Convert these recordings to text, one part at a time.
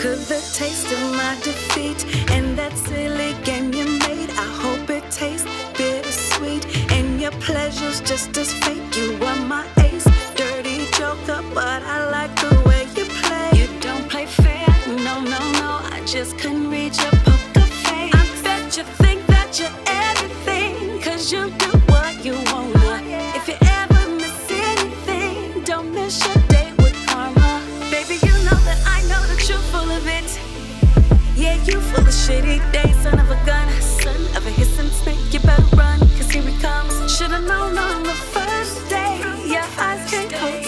Cause the taste of my defeat and that silly game you made, I hope it tastes bittersweet. And your pleasure's just as fake. You were my ace, dirty joker, but I like the way you play. You don't play fair, no, no, no. I just couldn't read your poker face. I bet you think that you're everything, cause you do what you wanna.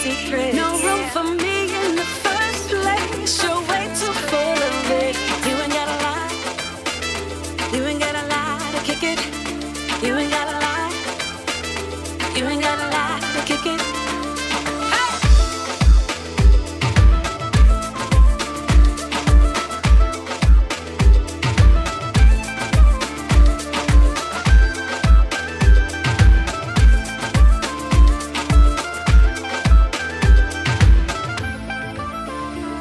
Secrets. No room for me in the first place. You're way too full of it. You ain't gotta lie. You ain't gotta lie to kick it. You ain't gotta lie. You ain't gotta lie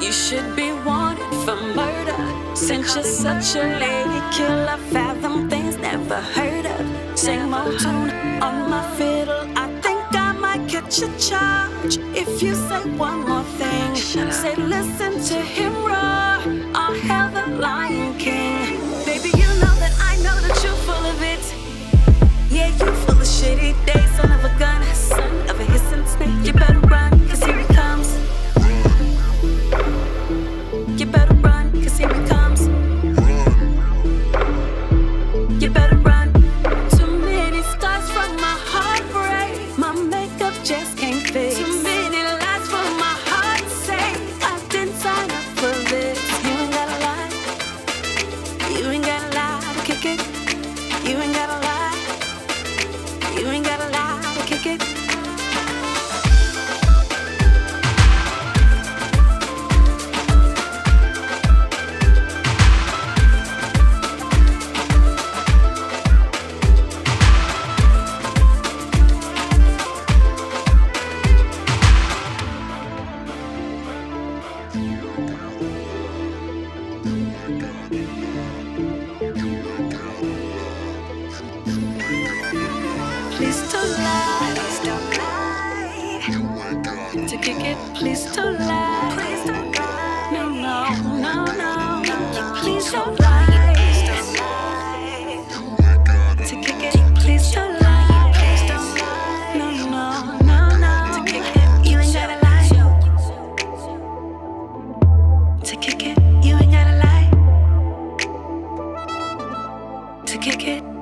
You should be wanted for murder. Since you're such a lady killer, fathom things never heard of. Same old tune on my fiddle. I think I might catch a charge if you say one more thing. Say, listen to him roar. I'll hail the Lion King. Baby, you know that I know that you're full of it. Yeah, you're full of shitty days, just Please don't lie. Please don't lie. To kick it, please don't lie. Please don't lie. No, no, no, no. Please don't lie. To kick it, please don't lie. Please don't lie. No, no, no, no. To kick it, you ain't gotta lie. To kick it, you ain't gotta lie. To kick it.